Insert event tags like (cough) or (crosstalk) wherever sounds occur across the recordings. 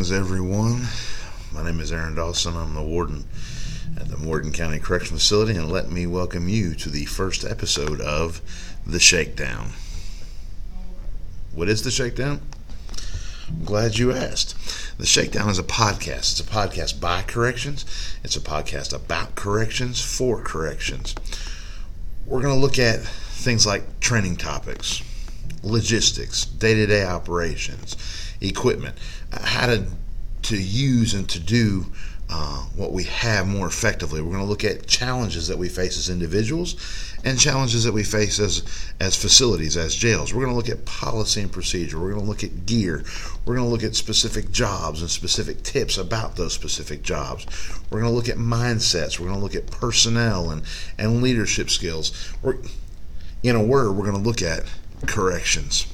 Greetings, everyone. My name is Aaron Dawson. I'm the warden at the Morgan County Correctional Facility, and let me welcome you to the first episode of The Shakedown. What is The Shakedown? I'm glad you asked. The Shakedown is a podcast. It's a podcast by corrections, it's a podcast about corrections for corrections. We're going to look at things like training topics, logistics, day to day operations, equipment, how to, to use and to do uh, what we have more effectively. We're going to look at challenges that we face as individuals and challenges that we face as, as facilities, as jails. We're going to look at policy and procedure. We're going to look at gear. We're going to look at specific jobs and specific tips about those specific jobs. We're going to look at mindsets. We're going to look at personnel and, and leadership skills. We're, in a word, we're going to look at corrections.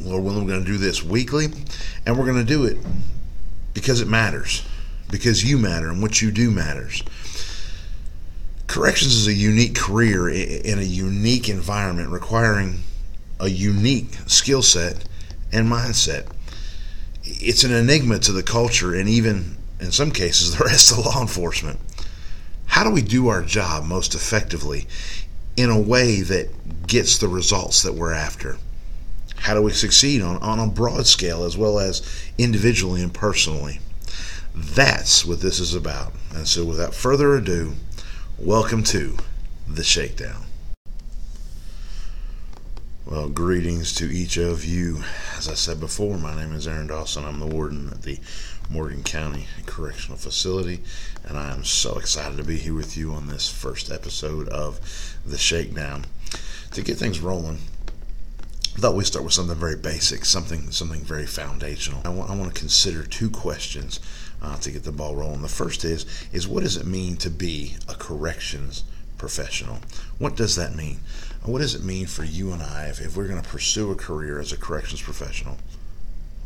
Lord willing, we're going to do this weekly, and we're going to do it because it matters because you matter and what you do matters. Corrections is a unique career in a unique environment requiring a unique skill set and mindset. It's an enigma to the culture and even, in some cases, (laughs) the rest of law enforcement. How do we do our job most effectively in a way that gets the results that we're after? How do we succeed on, on a broad scale as well as individually and personally? That's what this is about. And so, without further ado, welcome to the Shakedown. Well, greetings to each of you. As I said before, my name is Aaron Dawson. I'm the warden at the Morgan County Correctional Facility, and I am so excited to be here with you on this first episode of the Shakedown. To get things rolling, I thought we'd start with something very basic, something something very foundational. I want, I want to consider two questions uh, to get the ball rolling. The first is is what does it mean to be a corrections professional? What does that mean? What does it mean for you and I if, if we're going to pursue a career as a corrections professional?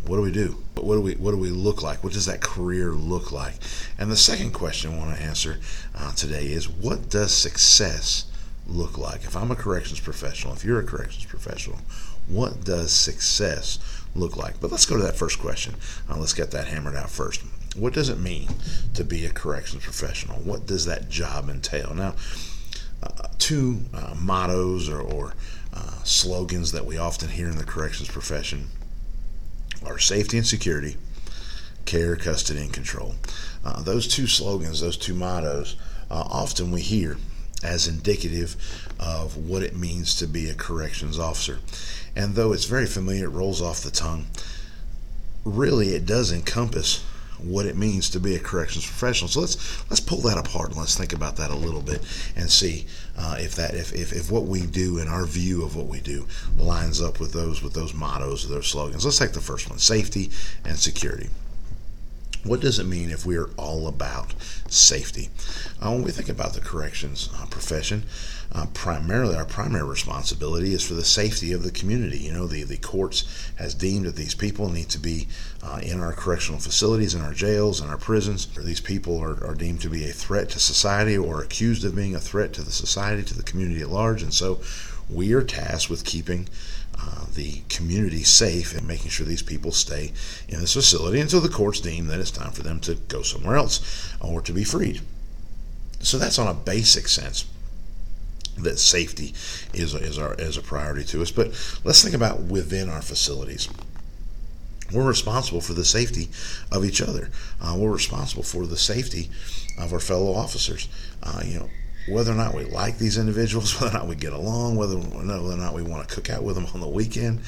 What do we do? What do we what do we look like? What does that career look like? And the second question I want to answer uh, today is what does success look like? If I'm a corrections professional, if you're a corrections professional, what does success look like? But let's go to that first question. Uh, let's get that hammered out first. What does it mean to be a corrections professional? What does that job entail? Now, uh, two uh, mottos or, or uh, slogans that we often hear in the corrections profession are safety and security, care, custody, and control. Uh, those two slogans, those two mottos, uh, often we hear as indicative of what it means to be a corrections officer. And though it's very familiar, it rolls off the tongue, really it does encompass what it means to be a corrections professional. So let's let's pull that apart and let's think about that a little bit and see uh, if that if, if, if what we do and our view of what we do lines up with those with those mottos or those slogans. Let's take the first one: safety and security. What does it mean if we are all about safety? Uh, when we think about the corrections uh, profession, uh, primarily our primary responsibility is for the safety of the community. You know, the, the courts has deemed that these people need to be uh, in our correctional facilities, in our jails, in our prisons. These people are, are deemed to be a threat to society or accused of being a threat to the society, to the community at large. And so we are tasked with keeping uh, the community safe and making sure these people stay in this facility until the courts deem that it's time for them to go somewhere else or to be freed. So that's on a basic sense that safety is, is, our, is a priority to us. But let's think about within our facilities. We're responsible for the safety of each other. Uh, we're responsible for the safety of our fellow officers. Uh, you know, whether or not we like these individuals, (laughs) whether or not we get along, whether, or not we want to cook out with them on the weekend.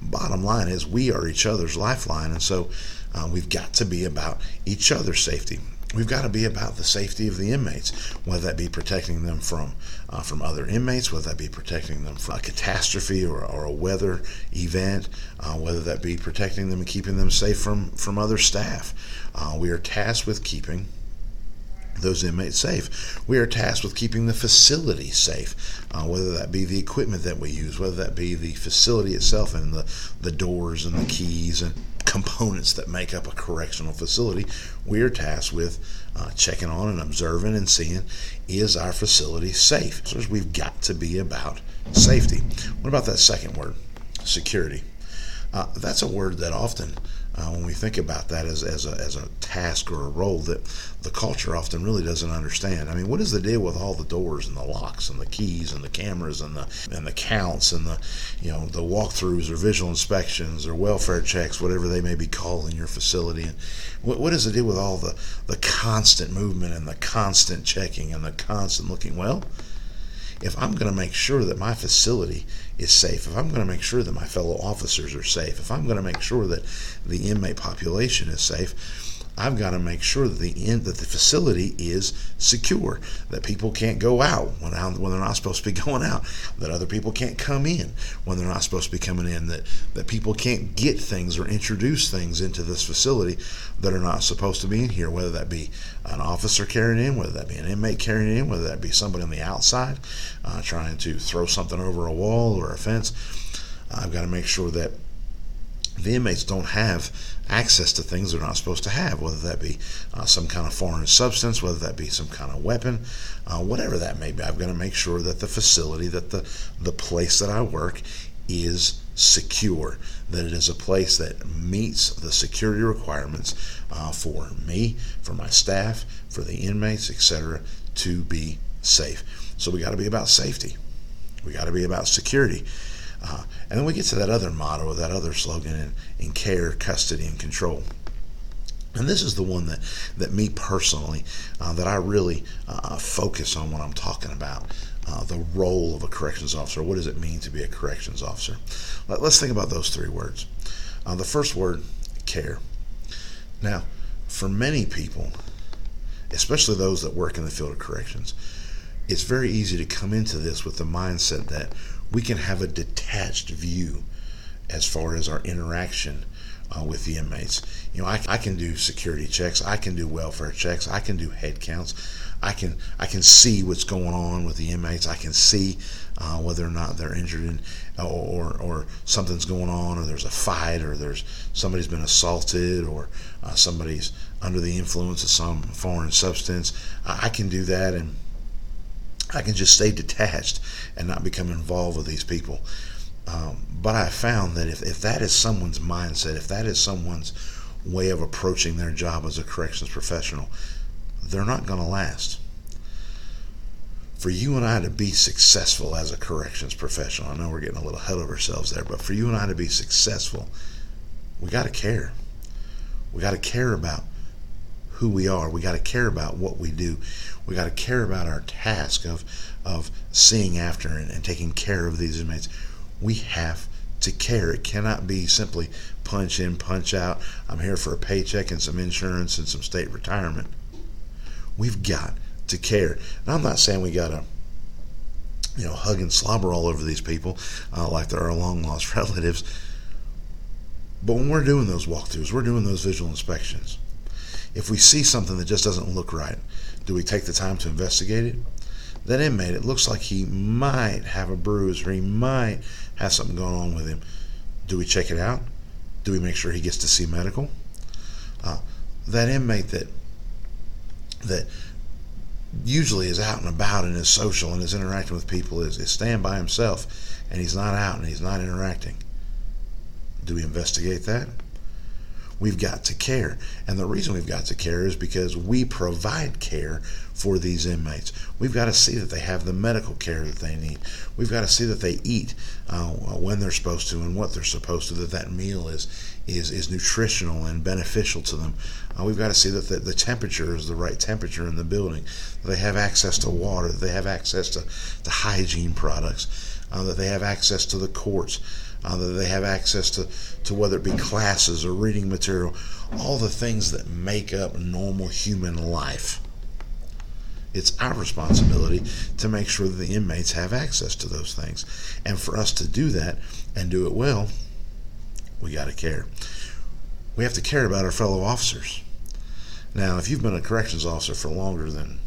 Bottom line is, we are each other's lifeline, and so uh, we've got to be about each other's safety. We've got to be about the safety of the inmates, whether that be protecting them from uh, from other inmates, whether that be protecting them from a catastrophe or, or a weather event, uh, whether that be protecting them and keeping them safe from from other staff. Uh, we are tasked with keeping those inmates safe. We are tasked with keeping the facility safe, uh, whether that be the equipment that we use, whether that be the facility itself and the, the doors and the keys and components that make up a correctional facility. We are tasked with uh, checking on and observing and seeing is our facility safe. So we've got to be about safety. What about that second word, security? Uh, that's a word that often uh, when we think about that as, as, a, as a task or a role that the culture often really doesn't understand. I mean, what is the deal with all the doors and the locks and the keys and the cameras and the and the counts and the you know the walkthroughs or visual inspections or welfare checks, whatever they may be called in your facility? And what, what is the deal with all the the constant movement and the constant checking and the constant looking? Well, if I'm going to make sure that my facility is safe, if I'm going to make sure that my fellow officers are safe, if I'm going to make sure that the inmate population is safe, I've got to make sure that the in, that the facility is secure, that people can't go out when, when they're not supposed to be (laughs) going out, that other people can't come in when they're not supposed to be coming in, that that people can't get things or introduce things into this facility that are not supposed to be in here, whether that be an officer carrying in, whether that be an inmate carrying in, whether that be somebody on the outside uh, trying to throw something over a wall or a fence. I've got to make sure that the inmates don't have access to things they're not supposed to have, whether that be uh, some kind of foreign substance, whether that be some kind of weapon, uh, whatever that may be. I've got to make sure that the facility, that the, the place that I work is secure, that it is a place that meets the security requirements uh, for me, for my staff, for the inmates, etc., to be safe. So we got to be about safety. We got to be about security. Uh, and then we get to that other motto, that other slogan in, in care, custody, and control. And this is the one that, that me personally, uh, that I really uh, focus on when I'm talking about uh, the role of a corrections officer. What does it mean to be a corrections officer? Let, us think about those three words. Uh, the first word, care. Now, for many people, especially those that work in the field of corrections, it's very easy to come into this with the mindset that we can have a detached view as far as our interaction uh, with the inmates. You know, I, I, can do security checks, I can do welfare checks, I can do head counts, I can I can see what's going on with the inmates. I can see uh, whether or not they're injured in, or, or something's going on, or there's a fight, or there's somebody's been assaulted, or uh, somebody's under the influence of some foreign substance. I, I can do that and I can just stay detached and not become involved with these people. Um, but I found that if, if that is someone's mindset, if that is someone's way of approaching their job as a corrections professional, they're not going to last. For you and I to be successful as a corrections professional, I know we're getting a little ahead of ourselves there, but for you and I to be successful, we got to care. We got to care about who we are. We got to care about what we do. We got to care about our task of of seeing after and, and taking care of these inmates. We have to care. It cannot be simply punch in, punch out. I'm here for a paycheck and some insurance and some state retirement. We've got to care. And I'm not saying we got to, you know, hug and slobber all over these people uh, like they're our long lost (laughs) relatives. But when we're doing those walkthroughs, we're doing those visual inspections if we see something that just doesn't look right, do we take the time to investigate it? That inmate, it looks like he might have a bruise or he might have something going on with him. Do we check it out? Do we make sure he gets to see medical? Uh, that inmate that that usually is out and about and is social and is interacting with people is, is staying by himself and he's not out and he's not interacting. Do we investigate that? We've got to care. And the reason we've got to care is because we provide care for these inmates. We've got to see that they have the medical care that they need. We've got to see that they eat uh, when they're supposed to and what they're supposed to, that that meal is, is, is nutritional and beneficial to them. Uh, we've got to see that the, the temperature is the right temperature in the building, that they have access to water, that they have access to, to hygiene products, uh, that they have access to the courts uh, that they have access to, to whether it be classes or reading material, all the things that make up normal human life. It's our responsibility to make sure that the inmates have access to those things. And for us to do that and do it well, we got to care. We have to care about our fellow officers. Now, if you've been a corrections officer for longer than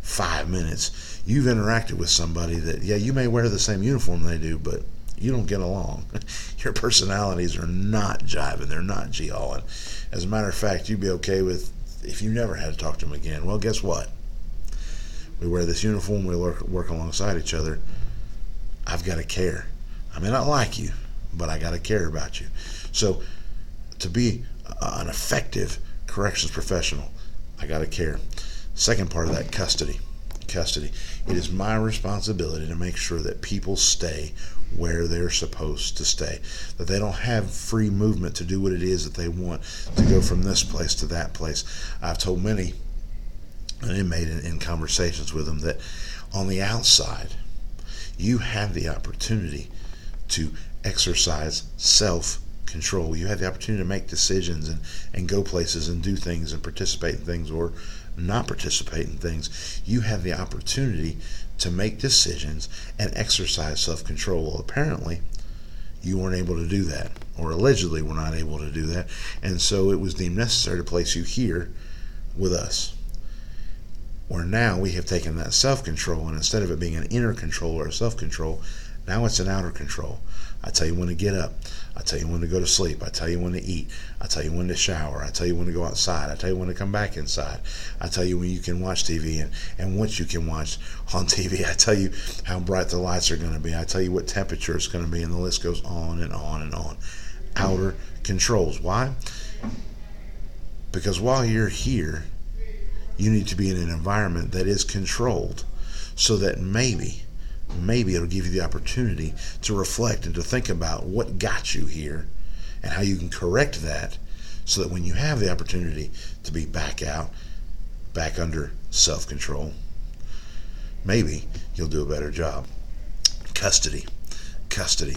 five minutes, you've interacted with somebody that, yeah, you may wear the same uniform they do, but you don't get along. (laughs) Your personalities are not jiving. They're not geoling. As a matter of fact, you'd be okay with if you never had to talk to them again. Well, guess what? We wear this uniform. We work, work alongside each other. I've got to care. I may not like you, but I got to care about you. So, to be an effective corrections professional, I got to care. Second part of that, custody. Custody. It is my responsibility to make sure that people stay where they're supposed to stay, that they don't have free movement to do what it is that they want to go from this place to that place. I've told many an inmate in, in conversations with them that on the outside, you have the opportunity to exercise self control. You have the opportunity to make decisions and, and go places and do things and participate in things or not participate in things. You have the opportunity to make decisions and exercise self control. Well, apparently, you weren't able to do that, or allegedly were not able to do that. And so it was deemed necessary to place you here with us. Where now we have taken that self control, and instead of it being an inner control or self control, now it's an outer control. I tell you when to get up. I tell you when to go to sleep. I tell you when to eat. I tell you when to shower. I tell you when to go outside. I tell you when to come back inside. I tell you when you can watch TV and, and what you can watch on (laughs) TV. I tell you how bright the lights are going to be. I tell you what temperature it's going to be, and the list goes on and on and on. Outer controls. Why? Because while you're here, you need to be in an environment that is controlled so that maybe maybe it'll give you the opportunity to reflect and to think about what got you here and how you can correct that so that when you have the opportunity to be back out, back under self control, maybe you'll do a better job. Custody. Custody.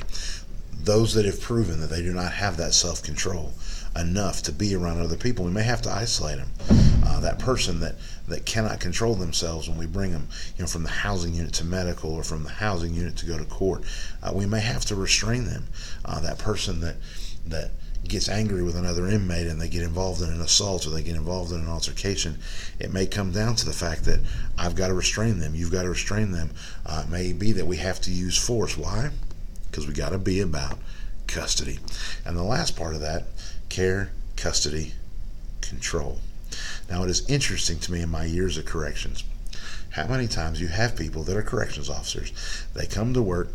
Those that have proven that they do not have that self control enough to be around other people, we may have to isolate them. Uh, that person that that cannot control themselves when we bring them, you know, from the housing unit to medical or from the housing unit to go to court. Uh, we may have to restrain them. Uh, that person that that gets angry with another inmate and they get involved in an assault or they get involved in an altercation, it may come down to the fact that I've got to restrain them. You've got to restrain them. Uh, it may be that we have to use force. Why? Because we got to be about custody. And the last part of that care, custody, control. Now, it is interesting to me in my years of corrections how many times you have people that are corrections officers. They come to work,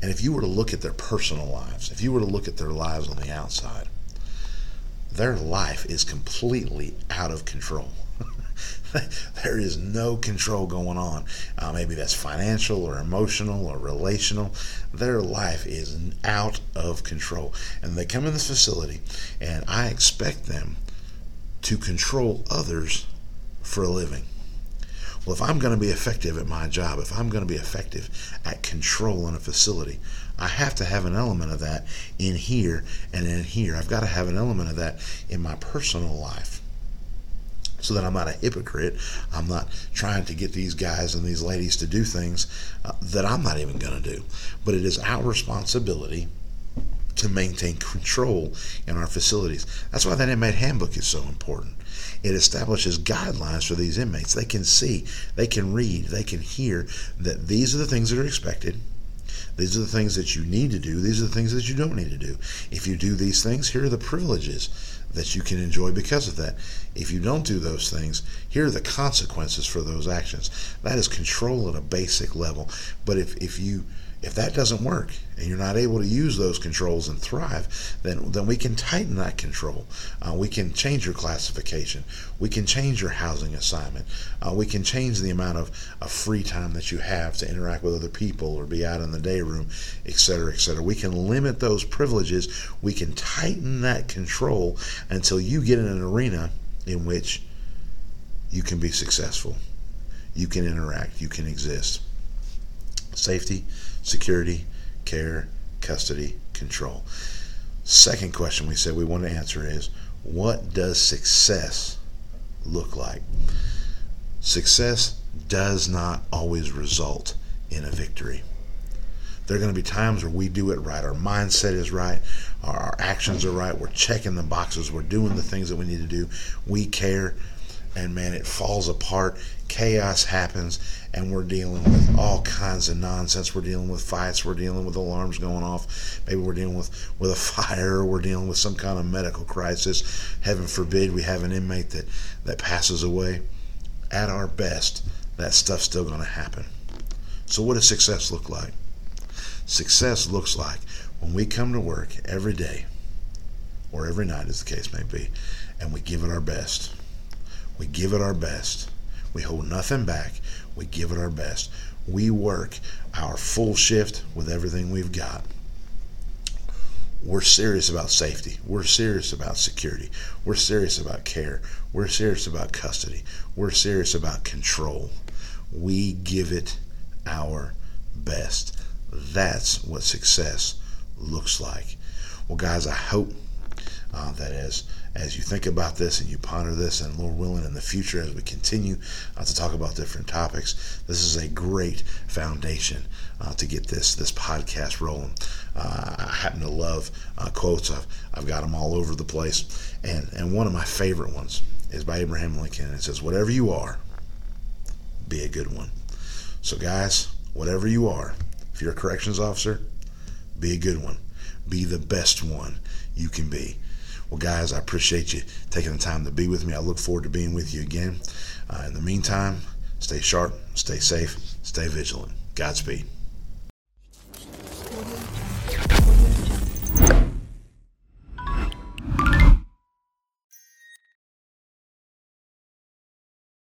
and if you were to look at their personal lives, if you were to look at their lives on the outside, their life is completely out of control. (laughs) there is no control going on. Uh, maybe that's financial or emotional or relational. Their life is out of control. And they come in this facility, and I expect them to control others for a living. Well, if I'm going to be effective at my job, if I'm going to be effective at controlling a facility, I have to have an element of that in here and in here. I've got to have an element of that in my personal life so that I'm not a hypocrite. I'm not trying to get these guys and these ladies to do things uh, that I'm not even going to do. But it is our responsibility to maintain control in our facilities. That's why that inmate handbook is so important. It establishes guidelines for these inmates. They can see, they can read, they can hear that these are the things that are expected. These are the things that you need to do. These are the things that you don't need to do. If you do these things, here are the privileges that you can enjoy because of that. If you don't do those things, here are the consequences for those actions. That is control at a basic level. But if, if you if that doesn't work and you're not able to use those controls and thrive, then then we can tighten that control. Uh, we can change your classification. We can change your housing assignment. Uh, we can change the amount of, of free time that you have to interact with other people or be out in the day room, et cetera, et cetera. We can limit those privileges. We can tighten that control until you get in an arena in which you can be successful. You can interact. You can exist. Safety security, care, custody, control. Second question we said we want to answer is what does success look like? Success does not always result in a victory. There are going to be times where we do it right. Our mindset is right. Our, actions are right. We're checking the boxes. We're doing the things that we need to do. We care and man, it falls apart. Chaos happens, and we're dealing with all kinds of nonsense. We're dealing with fights. We're dealing with alarms going off. Maybe we're dealing with, with a (laughs) fire. We're dealing with some kind of medical crisis. Heaven forbid we have an inmate that, that passes away. At our best, that stuff's still going to happen. So, what does success look like? Success looks like when we come to work every day or every night, as the case may be, and we give it our best. We give it our best. We hold nothing back. We give it our best. We work our full shift with everything we've got. We're serious about safety. We're serious about security. We're serious about care. We're serious about custody. We're serious about control. We give it our best. That's what success looks like. Well, guys, I hope uh, that as as you think about this and you ponder this, and Lord willing, in the future, as we continue uh, to talk about different topics, this is a great foundation uh, to get this this podcast rolling. Uh, I happen to love uh, quotes. I've I've got them all over the place, and and one of my favorite ones is by Abraham Lincoln. It says, "Whatever you are, be a good one." So, guys, whatever you are, if you're a corrections officer, be a good one. Be the best one you can be. Well, guys, I appreciate you taking the time to be with me. I look forward to being with you again. Uh, in the meantime, stay sharp, stay safe, stay vigilant. Godspeed.